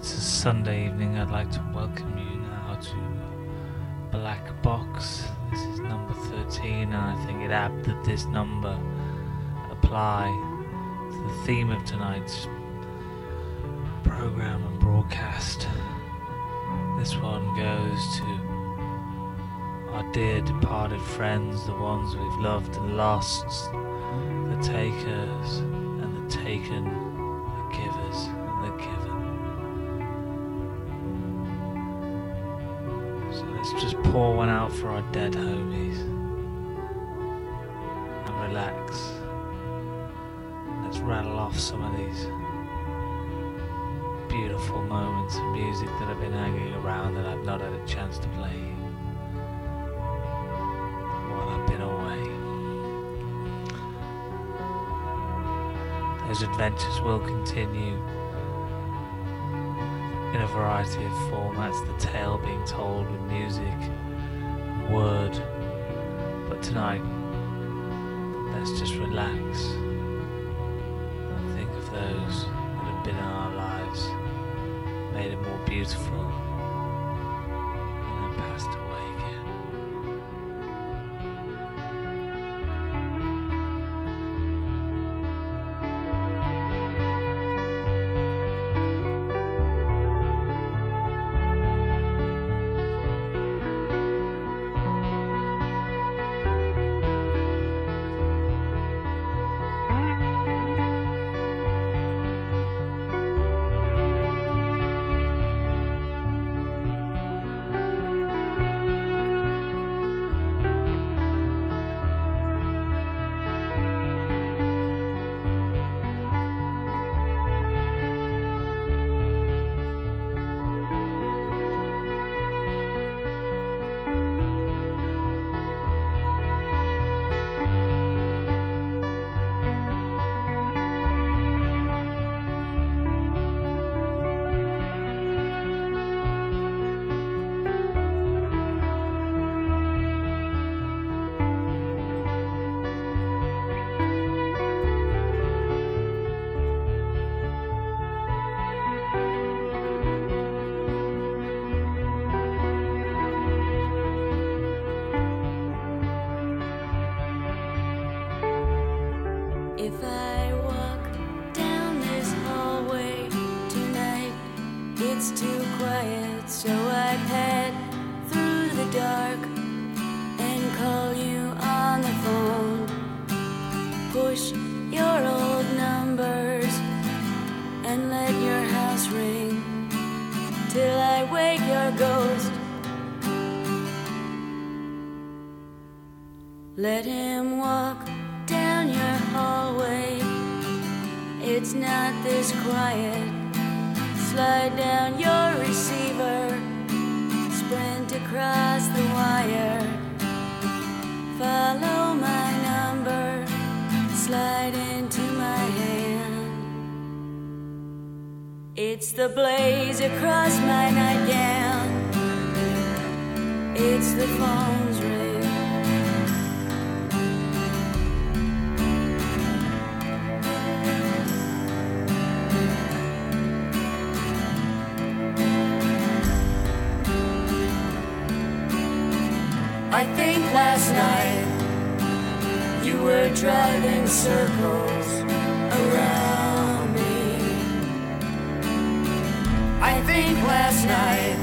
it's a Sunday evening, I'd like to welcome you now to Black Box. This is number 13, and I think it apt that this number apply to the theme of tonight's program and broadcast. This one goes to our dear departed friends, the ones we've loved and lost, the takers and the taken, pour one out for our dead homies and relax. Let's rattle off some of these beautiful moments of music that have been hanging around that I've not had a chance to play while I've been away. Those adventures will continue in a variety of formats, the tale being told with music, word. But tonight, let's just relax and think of those that have been in our lives, made it more beautiful, I last night you were driving circles around me. I think last night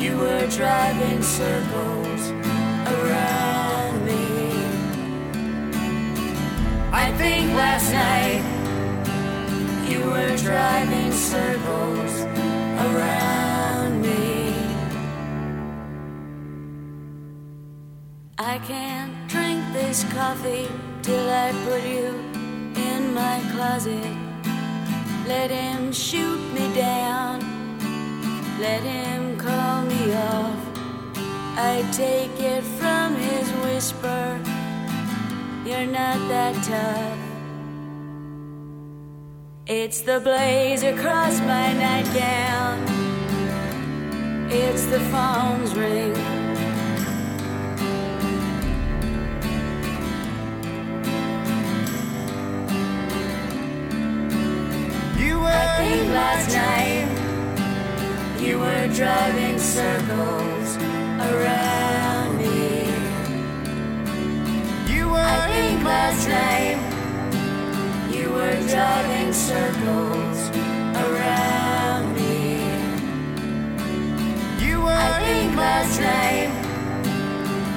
you were driving circles around me. I think last night you were driving circles around me. I can't drink this coffee till I put you in my closet. Let him shoot me down, let him call me off. I take it from his whisper, you're not that tough. It's the blaze across my nightgown, it's the phone's ring. late last night, you were driving circles around me. You were I think last night, you were driving circles around me. You were I think last night,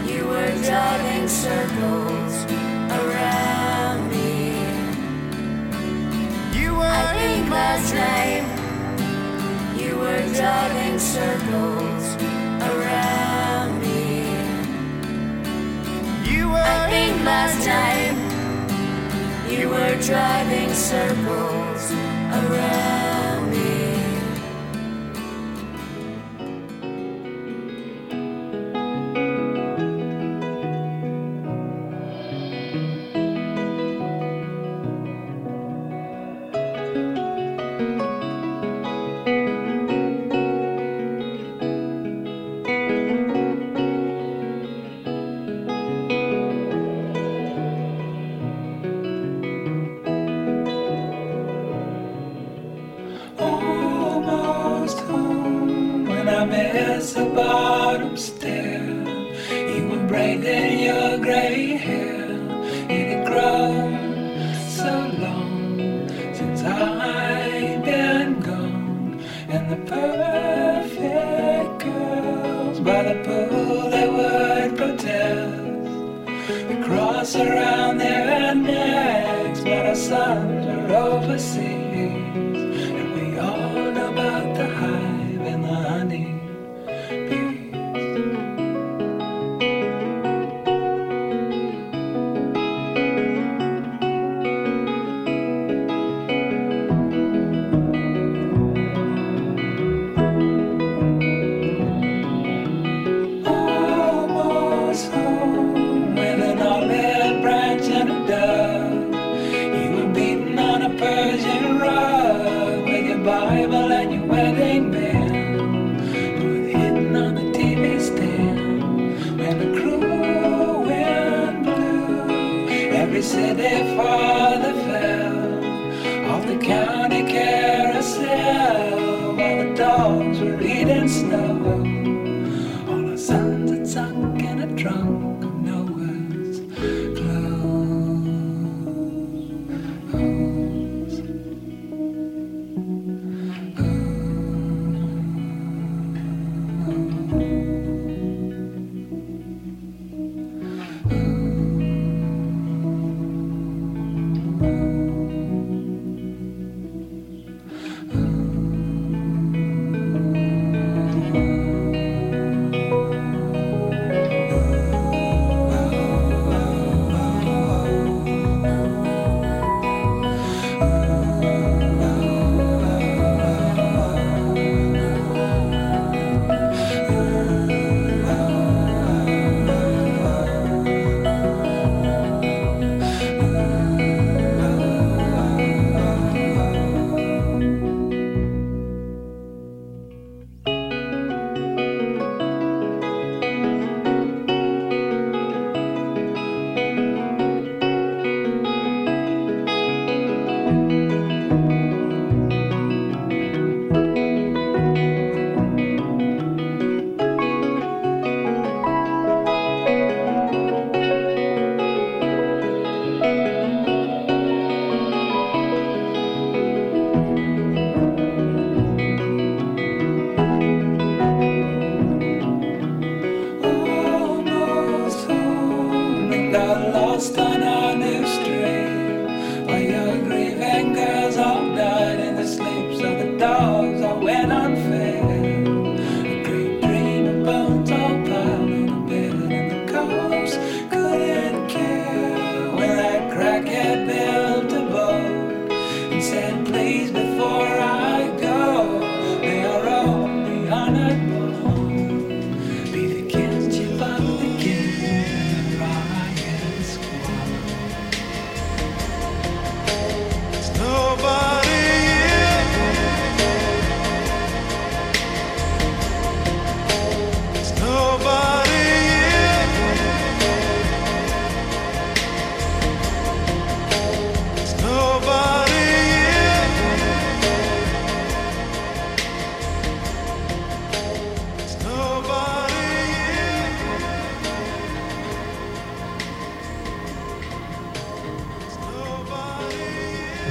you were driving circles around you were I in my dream. You were driving circles around me. You were I in last dream. You were driving circles around.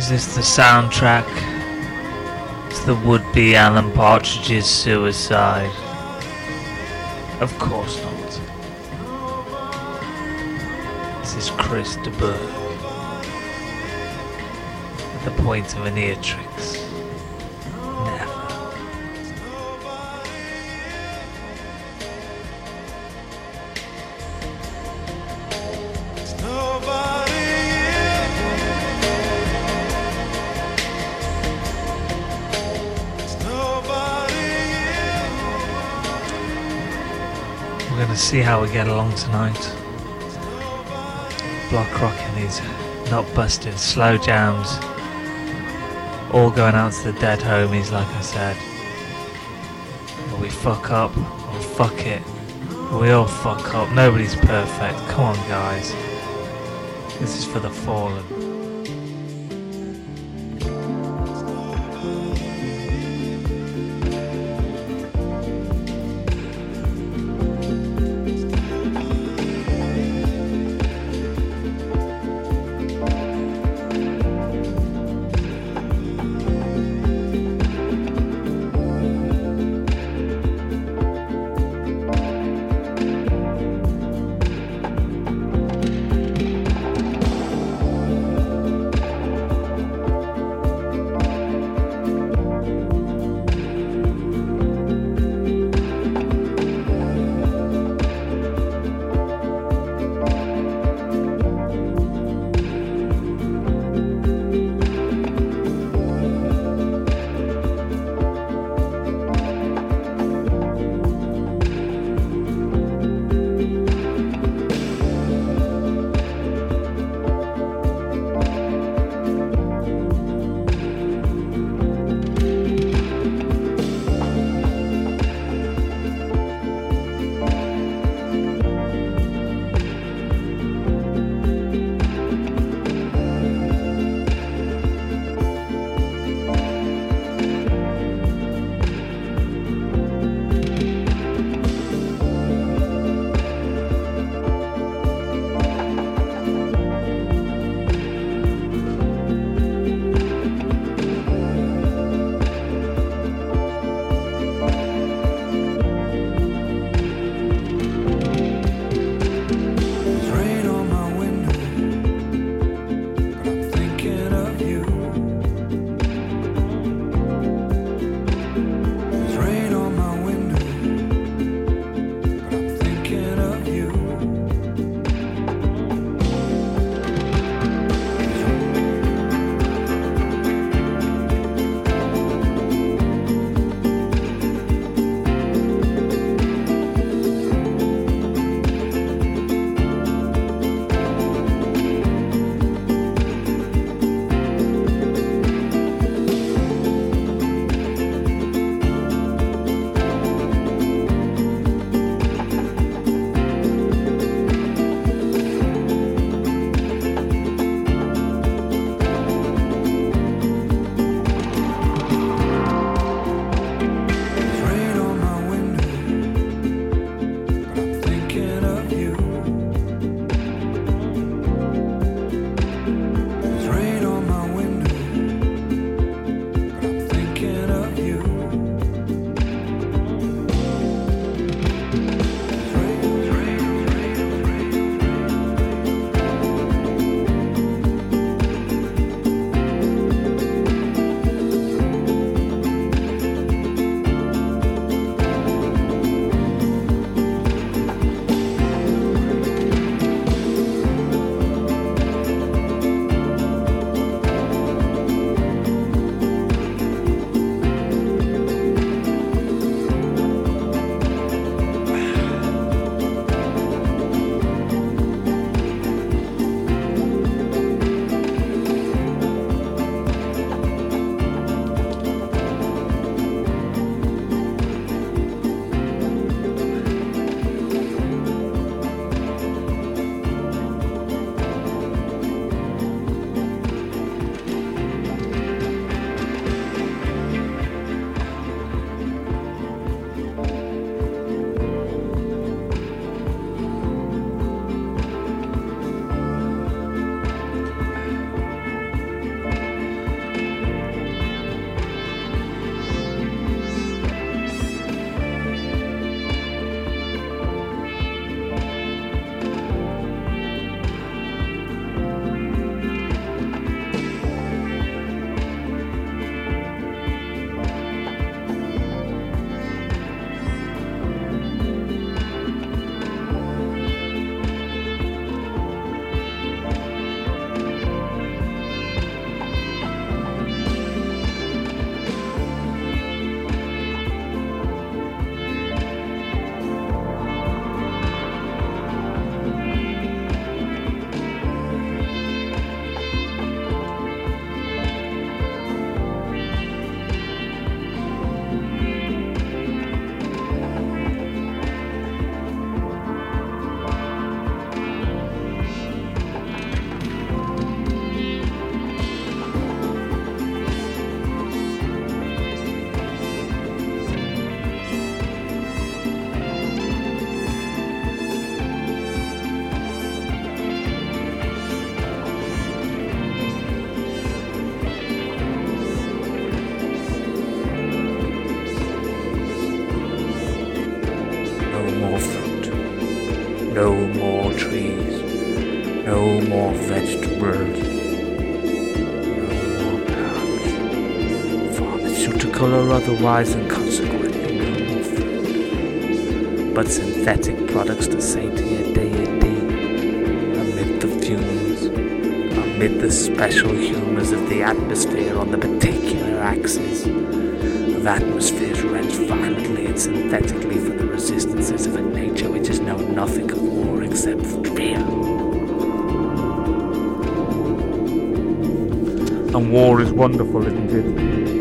Is this the soundtrack to the would-be Alan Partridge's suicide? Of course not. This is Chris de Burgh. At the point of an ear tricks. See how we get along tonight. Block rocking these not busted slow jams. All going out to the dead homies, like I said. But we fuck up, or fuck it. We all fuck up. Nobody's perfect. Come on, guys. This is for the fallen. Otherwise, and consequently no more food. But synthetic products to satiate deity amid the fumes, amid the special humors of the atmosphere on the particular axis of atmospheres wrenched violently and synthetically from the resistances of a nature which has known nothing of war except fear. And war is wonderful, isn't it?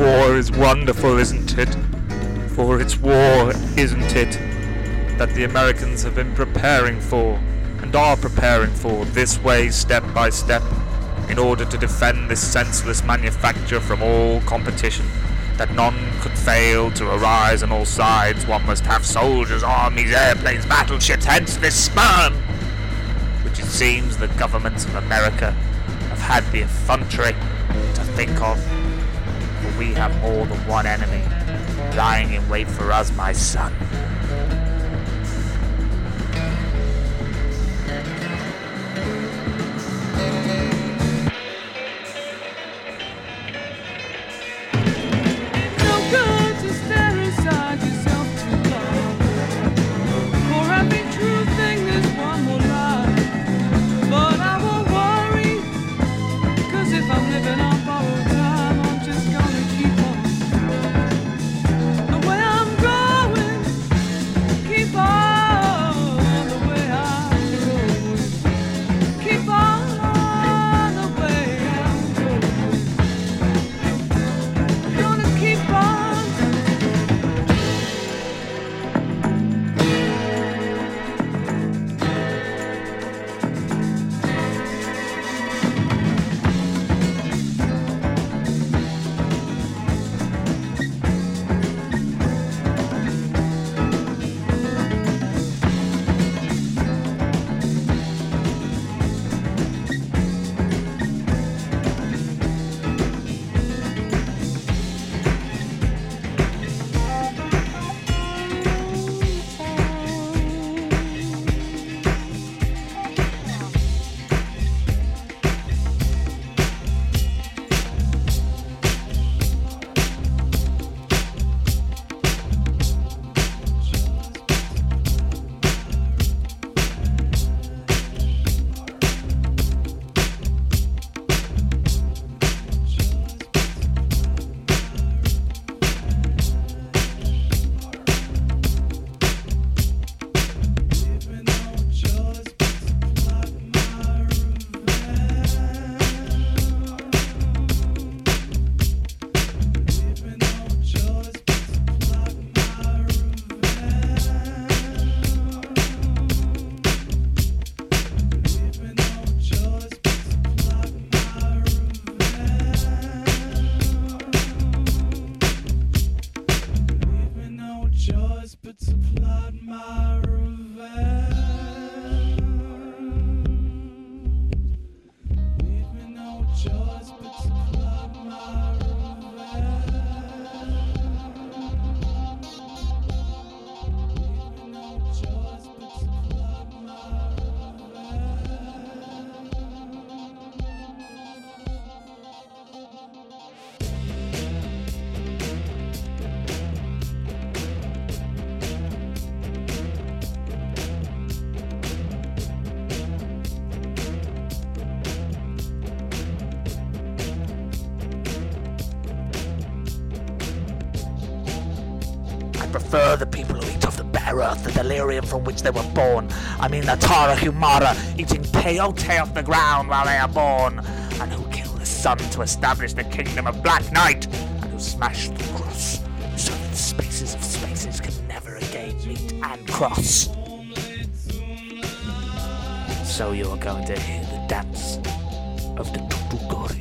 War is wonderful, isn't it? For it's war, isn't it, that the Americans have been preparing for, and are preparing for, this way, step by step, in order to defend this senseless manufacture from all competition, that none could fail to arise on all sides. One must have soldiers, armies, airplanes, battleships, hence this sperm, which it seems the governments of America have had the effrontery to think of for we have more than one enemy lying in wait for us, my son. From which they were born. I mean the Tarahumara, eating peyote off the ground while they are born, and who killed the sun to establish the kingdom of Black Night, and who smashed the cross so that the spaces of spaces can never again meet and cross. So you are going to hear the dance of the Tutuguri.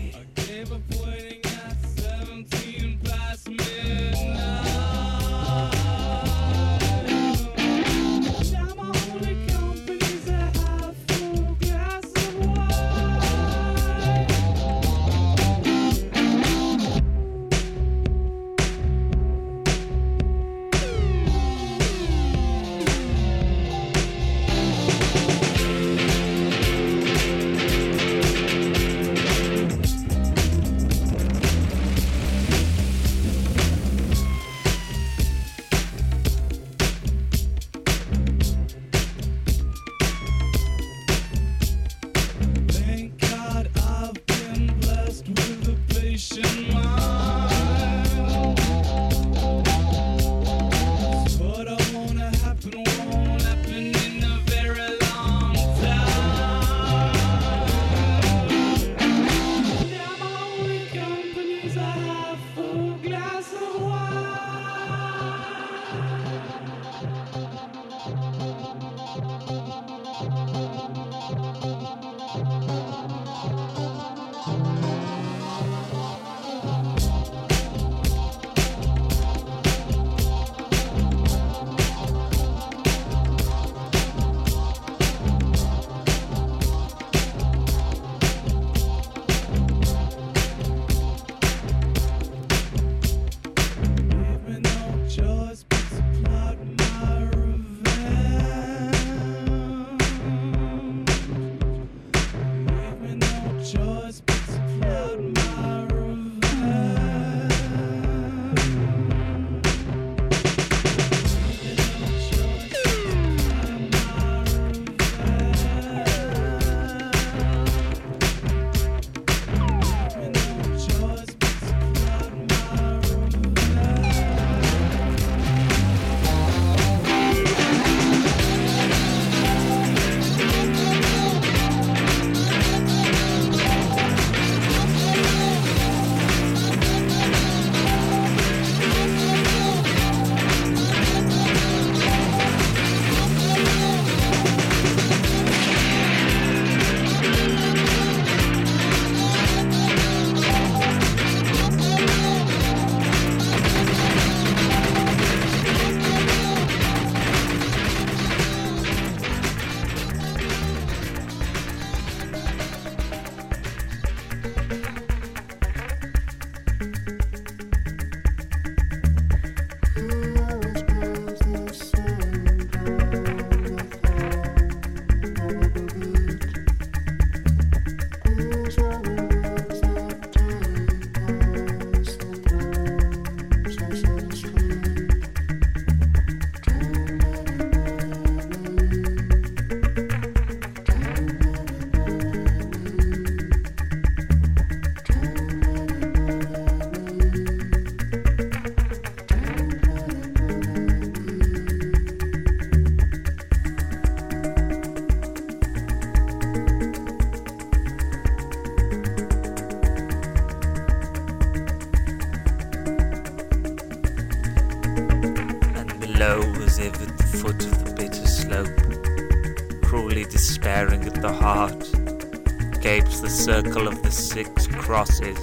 Crosses,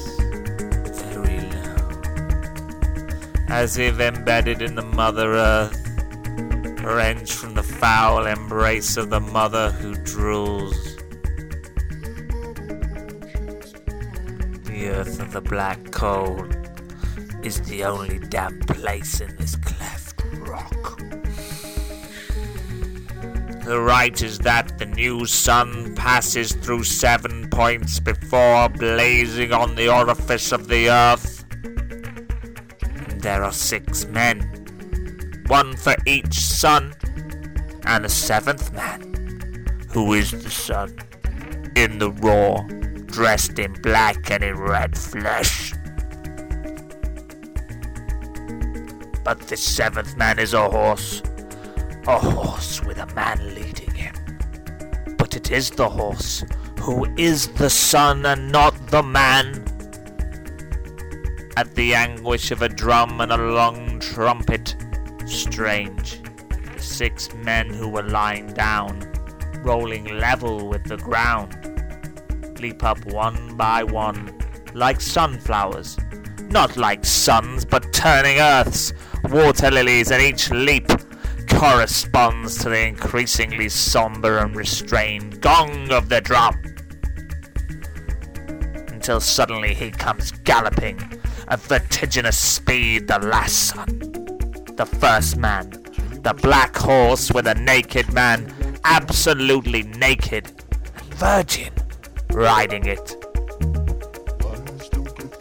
very low, as if embedded in the Mother Earth, wrenched from the foul embrace of the mother who drools. The earth of the black coal is the only damp place in this cleft rock. The rite is that the new sun passes through seven points before blazing on the orifice of the earth. There are six men, one for each sun, and a seventh man, who is the sun, in the raw, dressed in black and in red flesh. But this seventh man is a horse. A horse with a man leading him. But it is the horse who is the sun and not the man. At the anguish of a drum and a long trumpet, strange, the six men who were lying down, rolling level with the ground, leap up one by one, like sunflowers, not like suns, but turning earths, water lilies, at each leap corresponds to the increasingly somber and restrained gong of the drum. Until suddenly he comes galloping at vertiginous speed, the last sun, the first man, the black horse with a naked man, absolutely naked and virgin, riding it.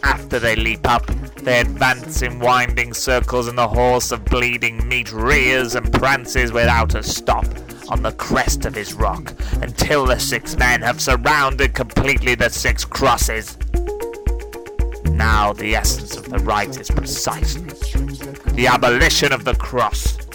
After they leap up, they advance in winding circles, and the horse of bleeding meat rears and prances without a stop on the crest of his rock until the six men have surrounded completely the six crosses. Now the essence of the rite is precisely the abolition of the cross.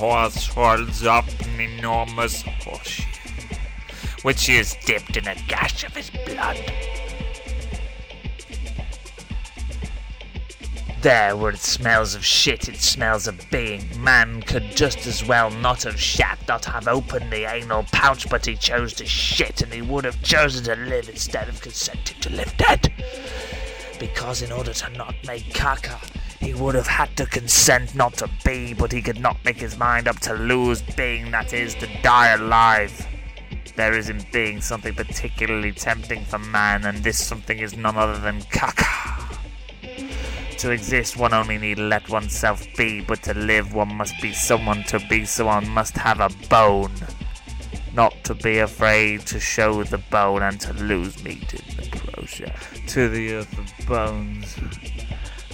Horse holds up an enormous horseshoe, which has dipped in a gash of his blood. There, where it smells of shit, it smells of being. Man could just as well not have shat, not have opened the anal pouch, but he chose to shit, and he would have chosen to live instead of consenting to live dead because in order to not make caca, He would have had to consent not to be, but he could not make his mind up to lose being, that is, to die alive. There is in being something particularly tempting for man, and this something is none other than caca. To exist, one only need let oneself be, but to live, one must be someone. To be someone must have a bone. Not to be afraid to show the bone and to lose meat in the process. To the earth of bones.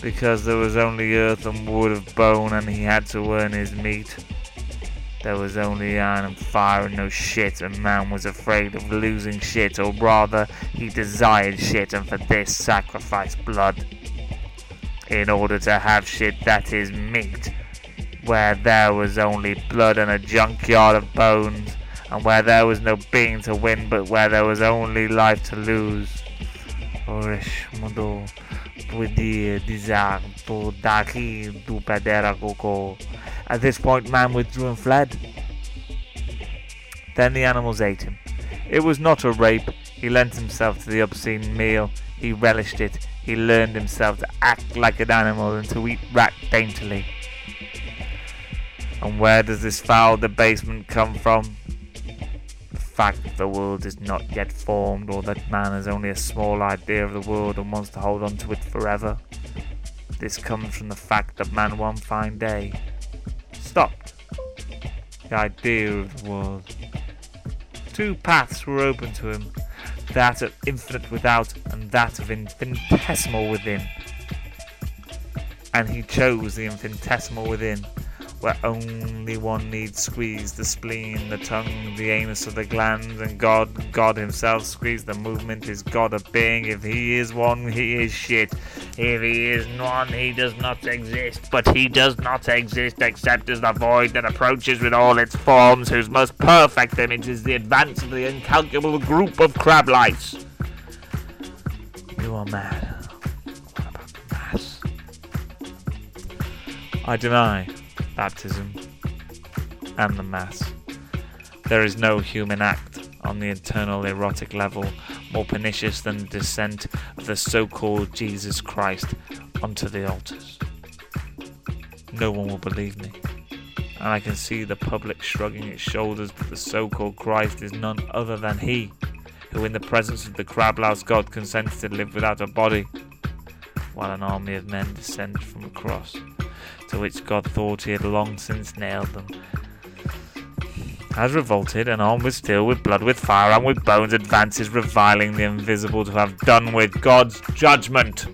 Because there was only earth and wood of bone, and he had to earn his meat. There was only iron and fire and no shit, and man was afraid of losing shit, or rather, he desired shit, and for this sacrificed blood. In order to have shit that is meat, where there was only blood and a junkyard of bones, and where there was no being to win, but where there was only life to lose. Orish modo the desire to daki du padera koko. At this point, man withdrew and fled. Then the animals ate him. It was not a rape. He lent himself to the obscene meal. He relished it. He learned himself to act like an animal and to eat rat daintily. And where does this foul debasement come from? The fact that the world is not yet formed, or that man has only a small idea of the world and wants to hold on to it forever. This comes from the fact that man one fine day stopped the idea of the world. Two paths were open to him that of infinite without and that of infinitesimal within. And he chose the infinitesimal within, where only one needs squeeze the spleen, the tongue, the anus of the glands, and God, God himself squeeze the movement is God a being. If he is one, he is shit. If he is none, he does not exist. But he does not exist except as the void that approaches with all its forms, whose most perfect image is the advance of the incalculable group of crab lights. You are mad. What about mass? I deny baptism and the Mass. There is no human act on the internal erotic level more pernicious than the descent of the so called Jesus Christ onto the altars. No one will believe me, and I can see the public shrugging its shoulders, but the so called Christ is none other than He who, in the presence of the crab-louse God, consents to live without a body, while an army of men descend from a cross to which God thought he had long since nailed them. Has revolted, and on with steel, with blood, with fire, and with bones advances, reviling the invisible to have done with God's judgment.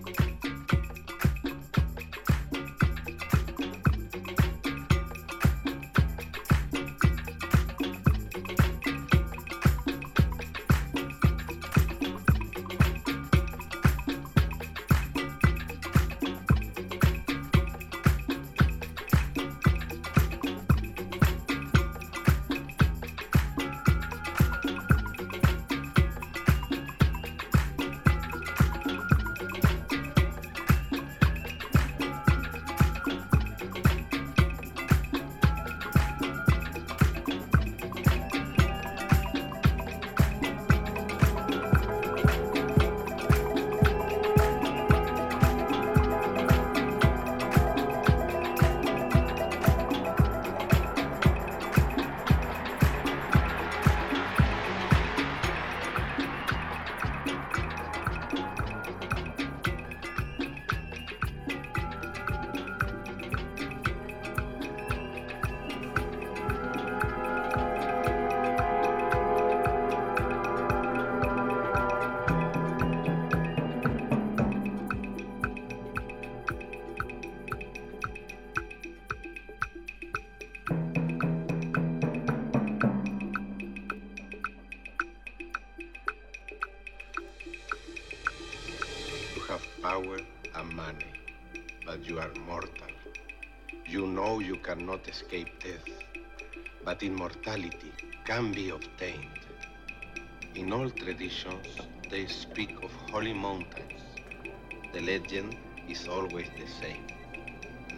can be obtained. In all traditions, they speak of holy mountains. The legend is always the same.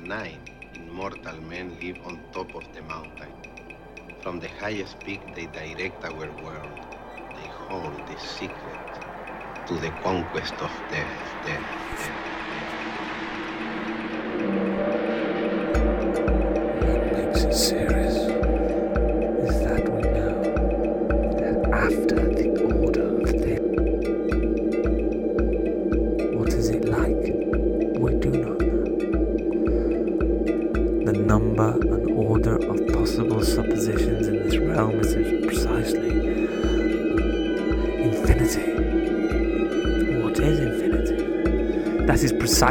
Nine immortal men live on top of the mountain. From the highest peak, they direct our world. They hold the secret to the conquest of death, death, death. necessary.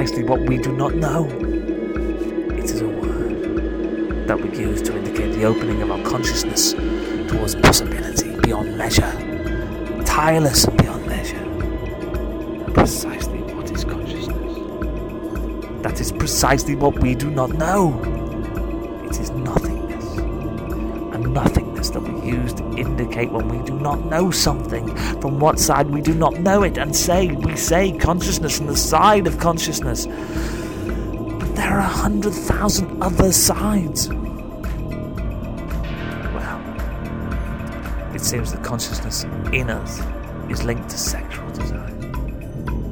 Precisely what we do not know. It is a word that we use to indicate the opening of our consciousness towards possibility beyond measure, tireless beyond measure. Precisely what is consciousness? That is precisely what we do not know. To indicate when we do not know something, from what side we do not know it, and say, we say consciousness and the side of consciousness. But there are a hundred thousand other sides. Well, it seems that consciousness in us is linked to sexual desire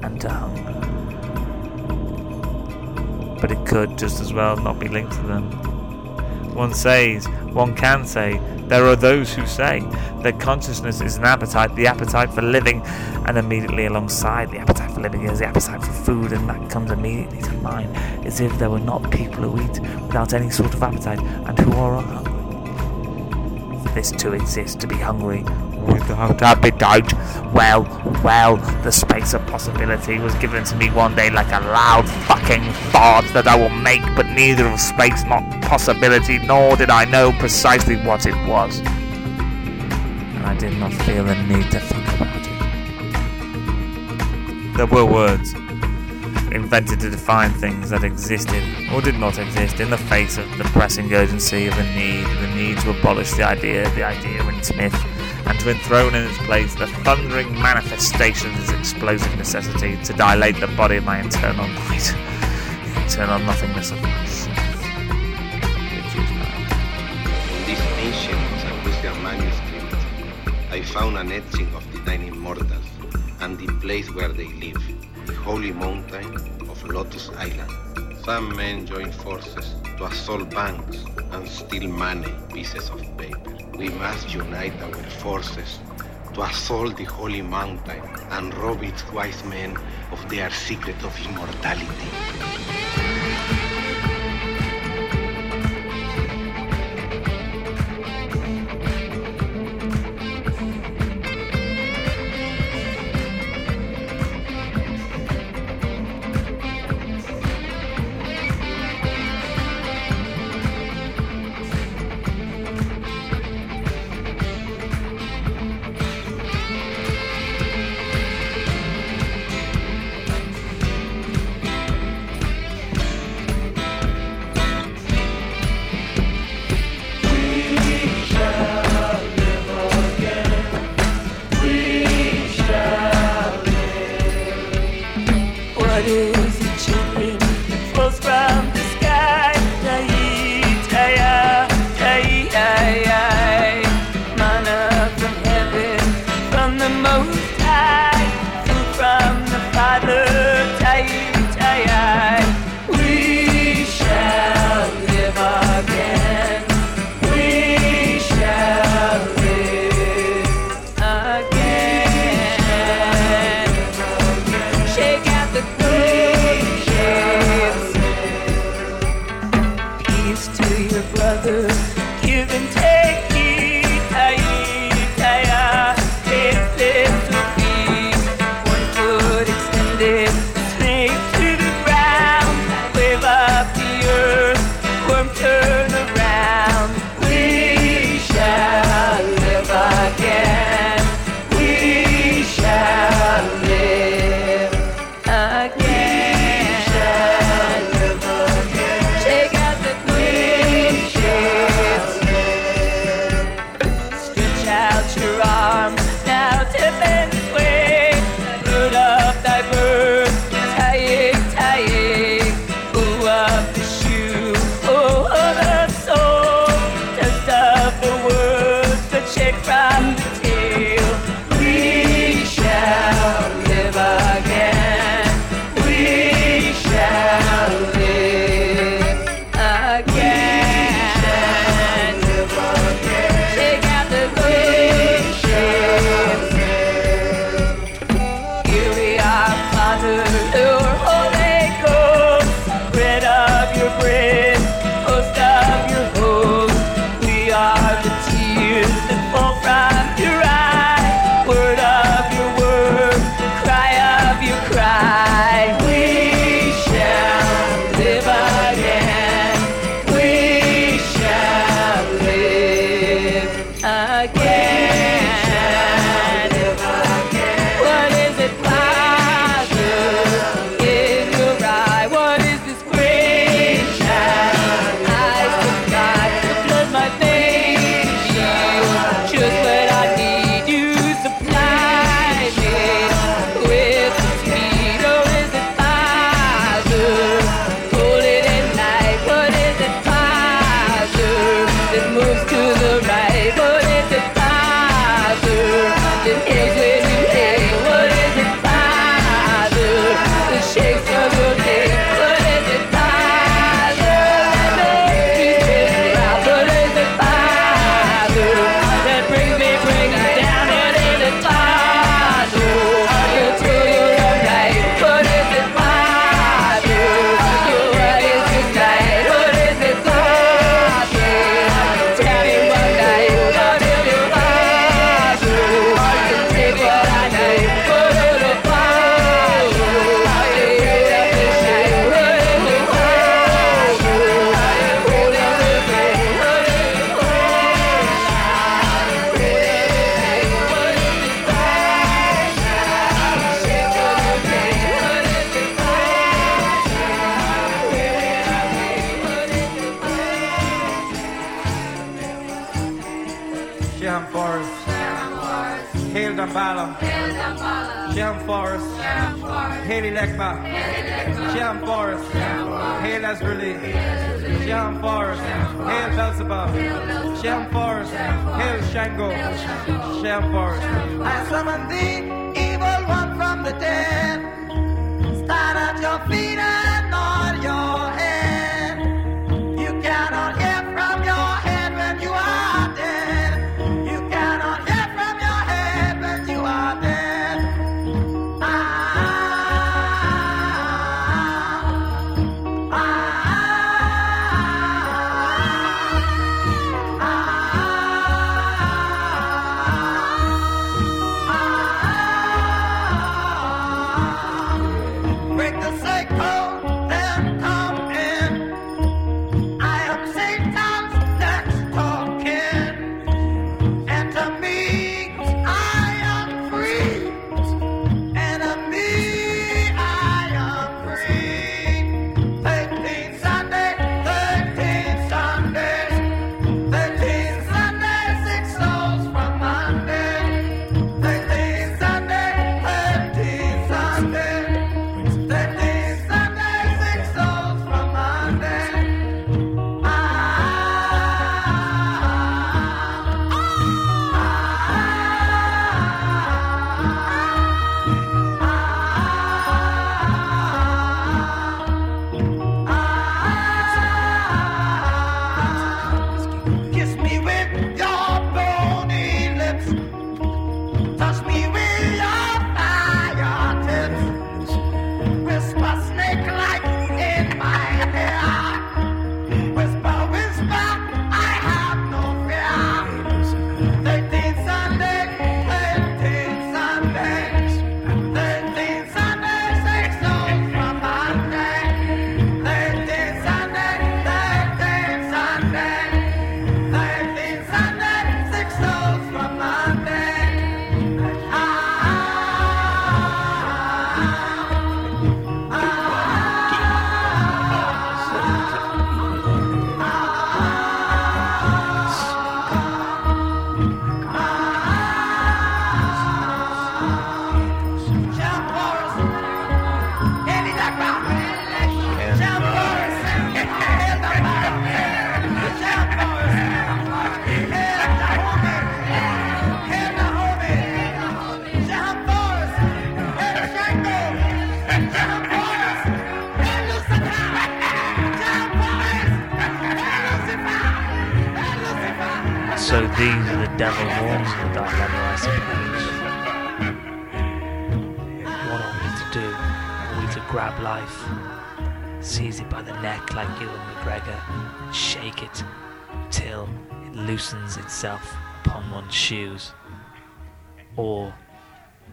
and to hunger. But it could just as well not be linked to them. One says, one can say, there are those who say that consciousness is an appetite, the appetite for living, and immediately alongside the appetite for living is the appetite for food, and that comes immediately to mind, as if there were not people who eat without any sort of appetite and who are hungry. For this to exist, to be hungry without appetite, well, well, the space of possibility was given to me one day like a loud fucking thought that I will make, but neither of space nor possibility, nor did I know precisely what it was. And I did not feel the need to think about it. There were words invented to define things that existed or did not exist in the face of the pressing urgency of the need, the need to abolish the idea, the idea in its myth, and to enthrone in its place the thundering manifestation of its explosive necessity to dilate the body of my internal night, the internal nothingness of myself. Which is now. In this ancient Sanguisian manuscript, I found an etching of the nine immortals and the place where they live, the holy mountain of Lotus Island. Some men join forces to assault banks and steal money, pieces of paper. We must unite our forces to assault the holy mountain and rob its wise men of their secret of immortality. From Jam Forest, Shango, Jam Forest. I summon the evil one from the dead. Stand at your feet What are we to do? Are we to grab life, seize it by the neck like Ewan McGregor, and shake it till it loosens itself upon one's shoes? Or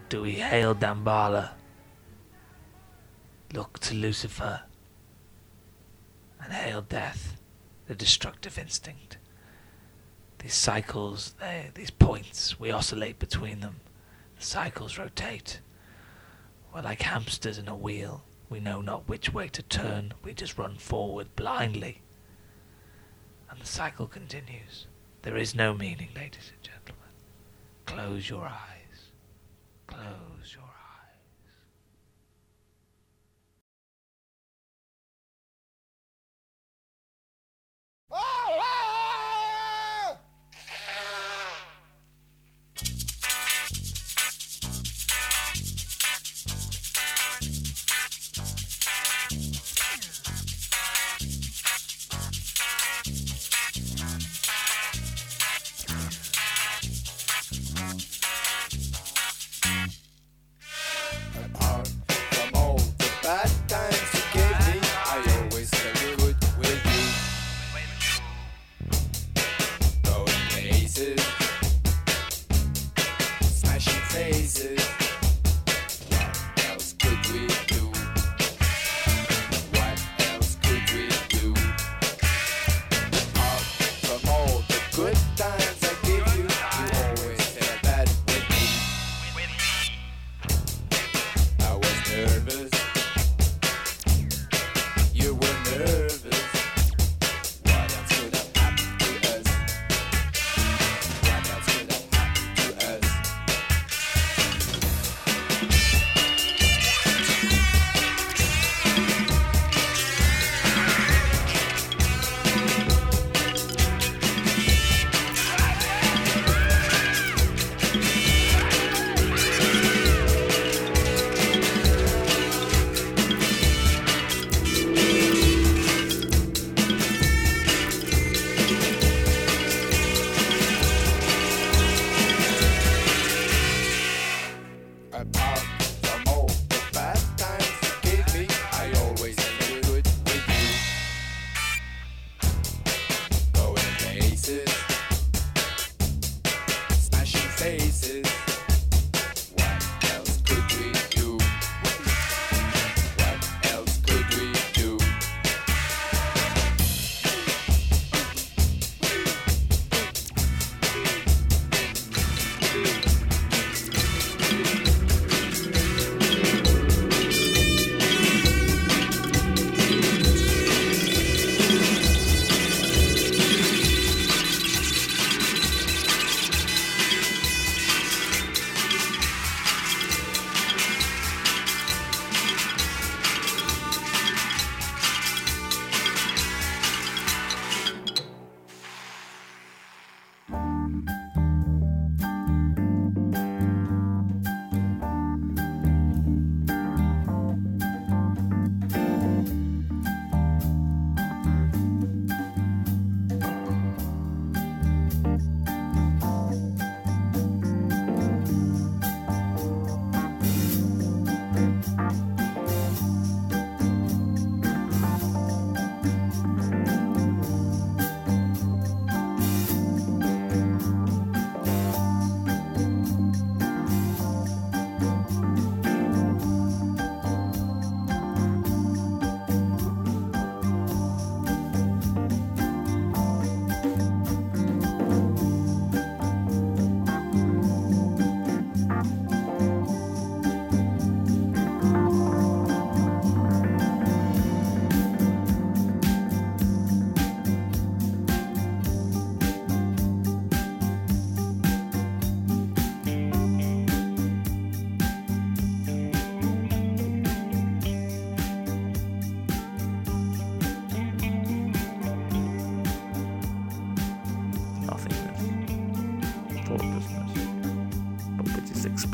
do we hail Dambala, look to Lucifer, and hail death, the destructive instinct? These cycles, these points, we oscillate between them. The cycles rotate. We're like hamsters in a wheel. We know not which way to turn. We just run forward blindly. And the cycle continues. There is no meaning, ladies and gentlemen. Close your eyes. Close time.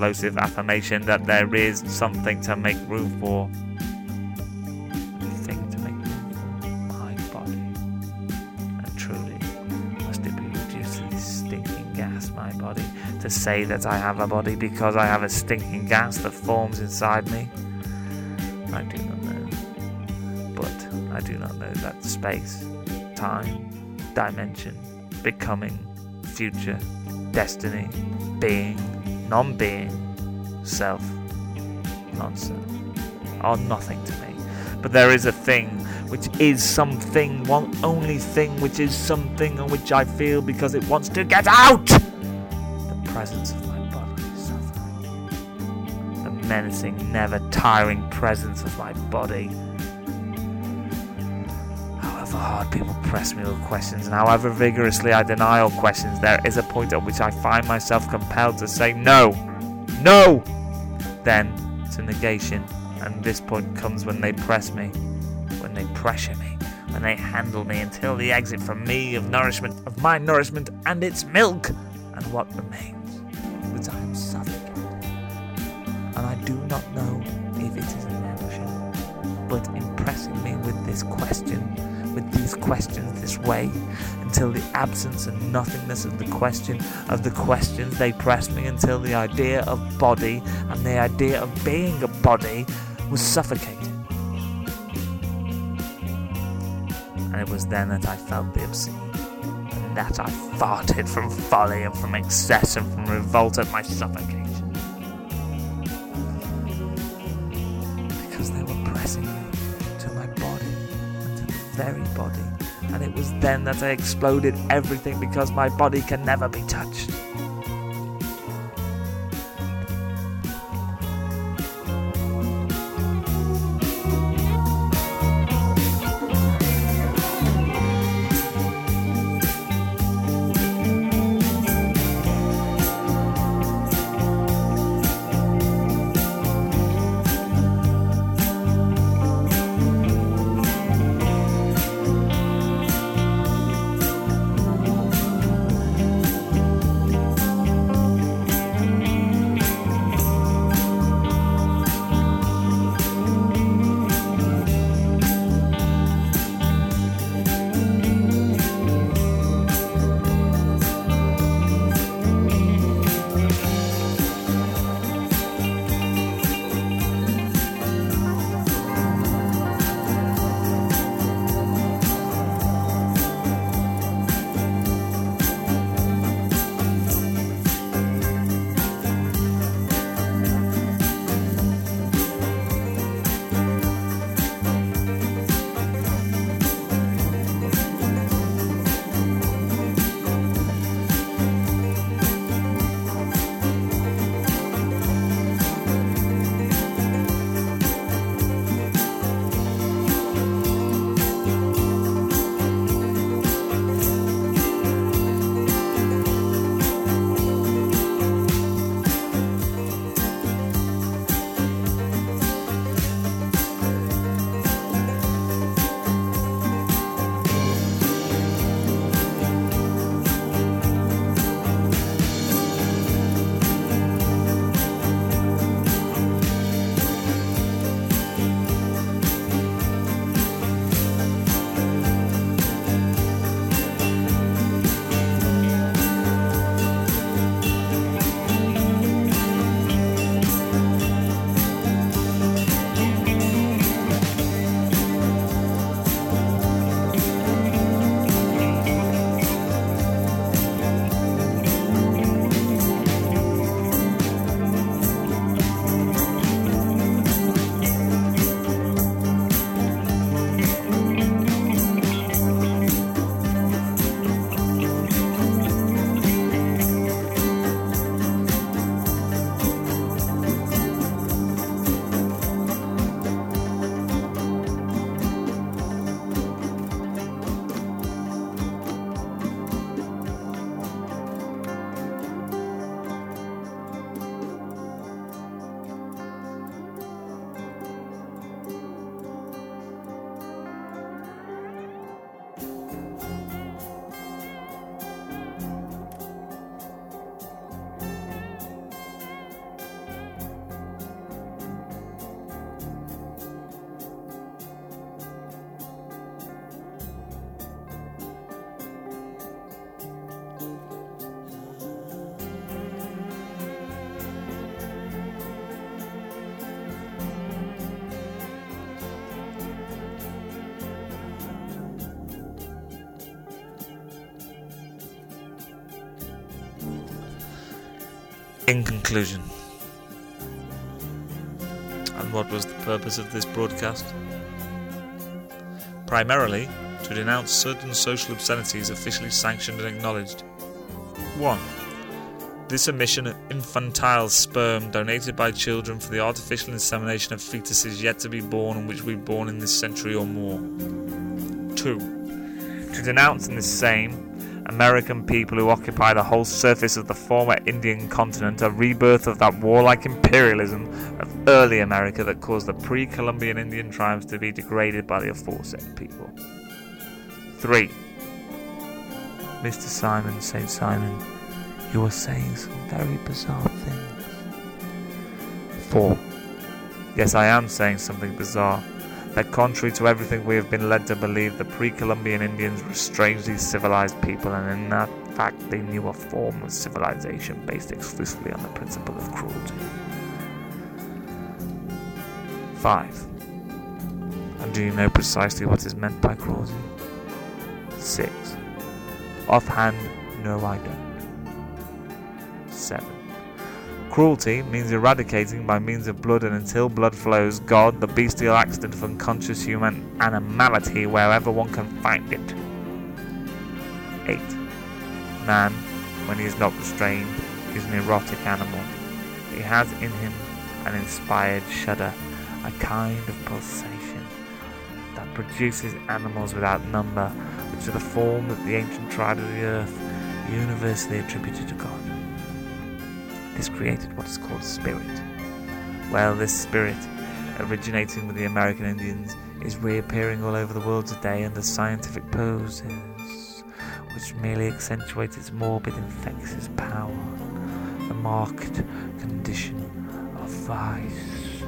Explosive affirmation that there is something to make room for. Thing to make room for my body. And truly, must it be reduced to stinking gas, my body, to say that I have a body because I have a stinking gas that forms inside me? I do not know. But I do not know that space, time, dimension, becoming, future, destiny, being, non being, self, non self, are nothing to me. But there is a thing which is something, one only thing which is something on which I feel because it wants to get out! The presence of my body suffering. The menacing, never tiring presence of my body. Hard people press me with questions. And however vigorously I deny all questions, there is a point at which I find myself compelled to say no. No! Then a negation, and this point comes when they press me, when they pressure me, when they handle me until the exit from me of nourishment, of my nourishment and its milk, and what remains, that I am suffocated. And I do not know if it is an illusion, but impressing me with this question, with these questions this way, until the absence and nothingness of the question of the questions they pressed me until the idea of body and the idea of being a body was suffocated. And it was then that I felt the obscene, and that I farted from folly and from excess and from revolt at my suffocation. Very body, and it was then that I exploded everything because my body can never be touched. In conclusion, and what was the purpose of this broadcast? Primarily, to denounce certain social obscenities officially sanctioned and acknowledged. 1. This emission of infantile sperm donated by children for the artificial insemination of fetuses yet to be born and which will be born in this century or more. 2. To denounce in the same American people who occupy the whole surface of the former Indian continent a rebirth of that warlike imperialism of early America that caused the pre Columbian Indian tribes to be degraded by the aforesaid people. 3. Mr. Simon St. Simon, you are saying some very bizarre things. 4. Yes, I am saying something bizarre. That contrary to everything we have been led to believe, the pre Columbian Indians were strangely civilized people, and in that fact they knew a form of civilization based exclusively on the principle of cruelty. 5. And do you know precisely what is meant by cruelty? 6. Offhand, no, I don't. 7. Cruelty means eradicating by means of blood, and until blood flows, God, the bestial accident of unconscious human animality wherever one can find it. 8. Man, when he is not restrained, is an erotic animal. He has in him an inspired shudder, a kind of pulsation that produces animals without number, which are the form that the ancient tribes of the earth universally attributed to God. This created what is called spirit. Well, this spirit, originating with the American Indians, is reappearing all over the world today under scientific poses, which merely accentuate its morbid infectious power, the marked condition of vice.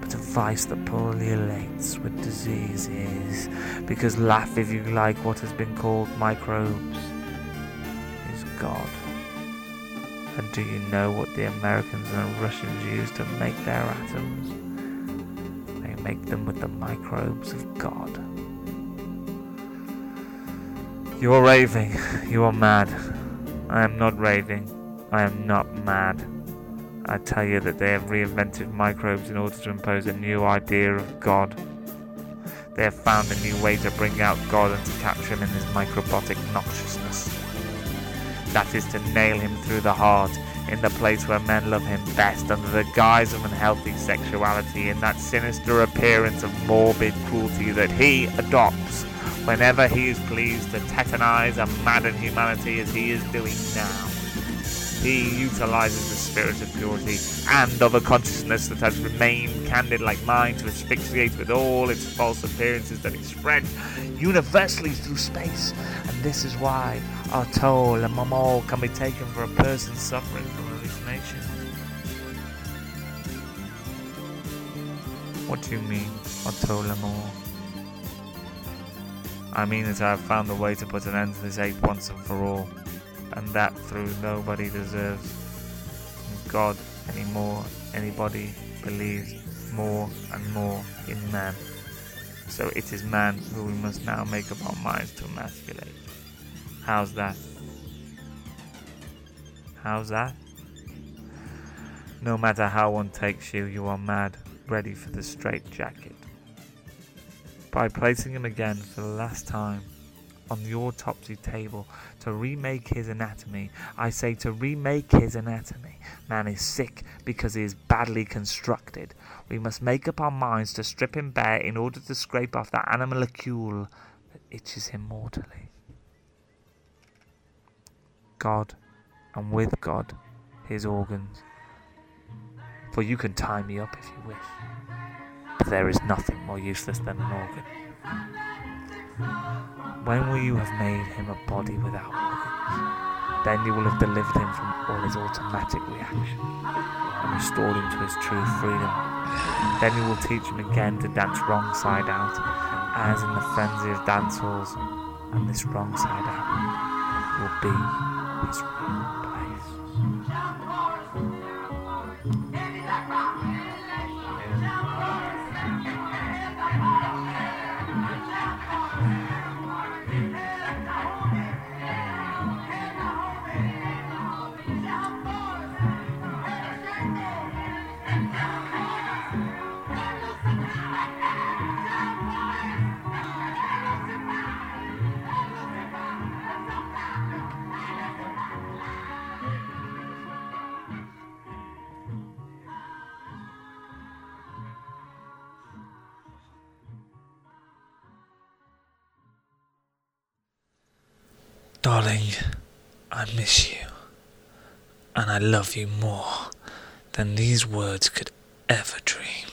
But a vice that proliferates with diseases, because laugh if you like what has been called microbes, is God. And do you know what the Americans and Russians use to make their atoms? They make them with the microbes of God. You are raving. You are mad. I am not raving. I am not mad. I tell you that they have reinvented microbes in order to impose a new idea of God. They have found a new way to bring out God and to capture him in his microbotic noxiousness. That is to nail him through the heart, in the place where men love him best, under the guise of unhealthy sexuality, in that sinister appearance of morbid cruelty that he adopts whenever he is pleased to tetanize and madden humanity as he is doing now. He utilizes the spirit of purity and of a consciousness that has remained candid like mine to asphyxiate with all its false appearances that it spreads universally through space. And this is why And Momo can be taken for a person suffering from hallucination. What do you mean, Otto Lamore? I mean that I have found a way to put an end to this ape once and for all, and that through nobody deserves God anymore. Anybody believes more and more in man. So it is man who we must now make up our minds to emasculate. How's that? How's that? No matter how one takes you, you are mad, ready for the straight jacket. By placing him again for the last time on the autopsy table to remake his anatomy, I say to remake his anatomy. Man is sick because he is badly constructed. We must make up our minds to strip him bare in order to scrape off that animalcule that itches him mortally. God, and with God, his organs. For you can tie me up if you wish, but there is nothing more useless than an organ. When will you have made him a body without organs? Then you will have delivered him from all his automatic reaction and restored him to his true freedom. Then you will teach him again to dance wrong side out, as in the frenzy of dance halls, and this wrong side out will be his And I love you more than these words could ever dream.